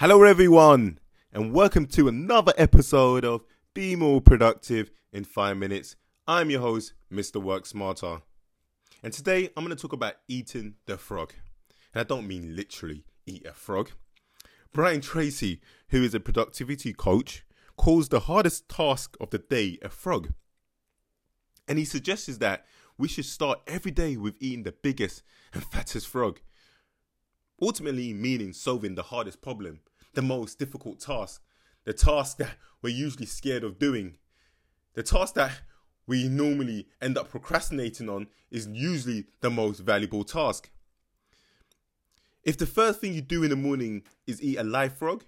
Hello, everyone, and welcome to another episode of Be More Productive in Five Minutes. I'm your host, Mr. Work Smarter, and today I'm going to talk about eating the frog. And I don't mean literally eat a frog. Brian Tracy, who is a productivity coach, calls the hardest task of the day a frog. And he suggests that we should start every day with eating the biggest and fattest frog ultimately meaning solving the hardest problem, the most difficult task, the task that we're usually scared of doing. The task that we normally end up procrastinating on is usually the most valuable task. If the first thing you do in the morning is eat a live frog,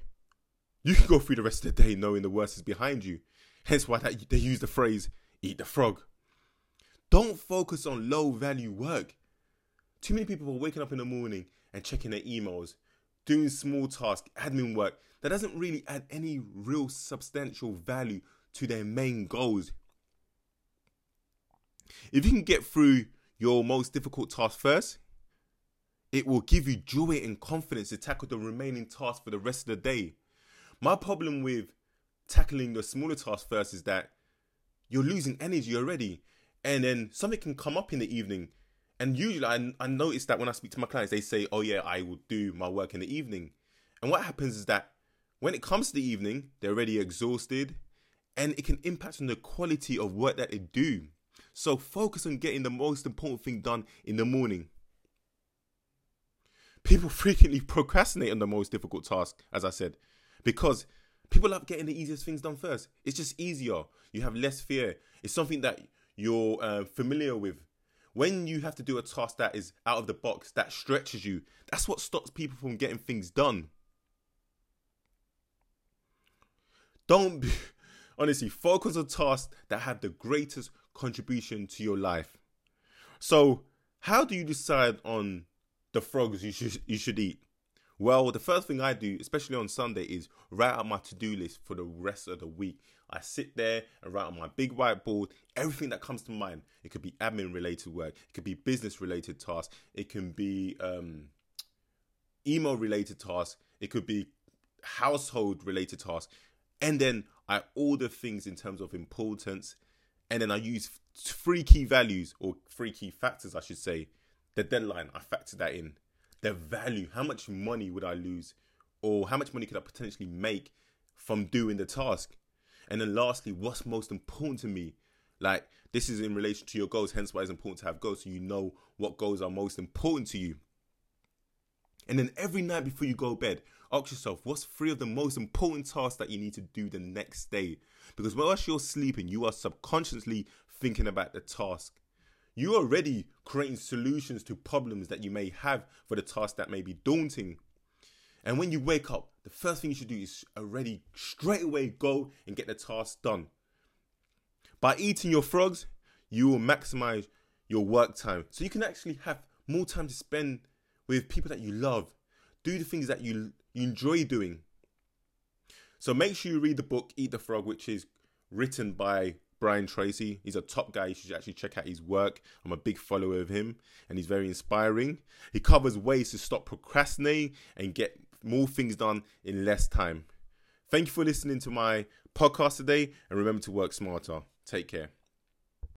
you can go through the rest of the day knowing the worst is behind you. Hence why they use the phrase eat the frog. Don't focus on low value work. Too many people are waking up in the morning and checking their emails, doing small tasks, admin work that doesn't really add any real substantial value to their main goals. If you can get through your most difficult task first, it will give you joy and confidence to tackle the remaining tasks for the rest of the day. My problem with tackling the smaller tasks first is that you're losing energy already, and then something can come up in the evening and usually, I, I notice that when I speak to my clients, they say, "Oh yeah, I will do my work in the evening." And what happens is that when it comes to the evening, they're already exhausted, and it can impact on the quality of work that they do. So focus on getting the most important thing done in the morning. People frequently procrastinate on the most difficult task, as I said, because people love getting the easiest things done first. It's just easier. You have less fear. It's something that you're uh, familiar with when you have to do a task that is out of the box, that stretches you, that's what stops people from getting things done. Don't be, honestly focus on tasks that have the greatest contribution to your life. So, how do you decide on the frogs you should you should eat? Well, the first thing I do, especially on Sunday, is write out my to do list for the rest of the week. I sit there and write on my big whiteboard everything that comes to mind. It could be admin related work, it could be business related tasks, it can be um, email related tasks, it could be household related tasks. And then I order things in terms of importance. And then I use three key values or three key factors, I should say. The deadline, I factor that in. The value, how much money would I lose? Or how much money could I potentially make from doing the task? And then lastly, what's most important to me? Like this is in relation to your goals, hence why it's important to have goals so you know what goals are most important to you. And then every night before you go to bed, ask yourself what's three of the most important tasks that you need to do the next day. Because whilst you're sleeping, you are subconsciously thinking about the task. You're already creating solutions to problems that you may have for the task that may be daunting. And when you wake up, the first thing you should do is already straight away go and get the task done. By eating your frogs, you will maximize your work time. So you can actually have more time to spend with people that you love. Do the things that you, you enjoy doing. So make sure you read the book Eat the Frog, which is written by Brian Tracy. He's a top guy. You should actually check out his work. I'm a big follower of him and he's very inspiring. He covers ways to stop procrastinating and get more things done in less time. Thank you for listening to my podcast today and remember to work smarter. Take care.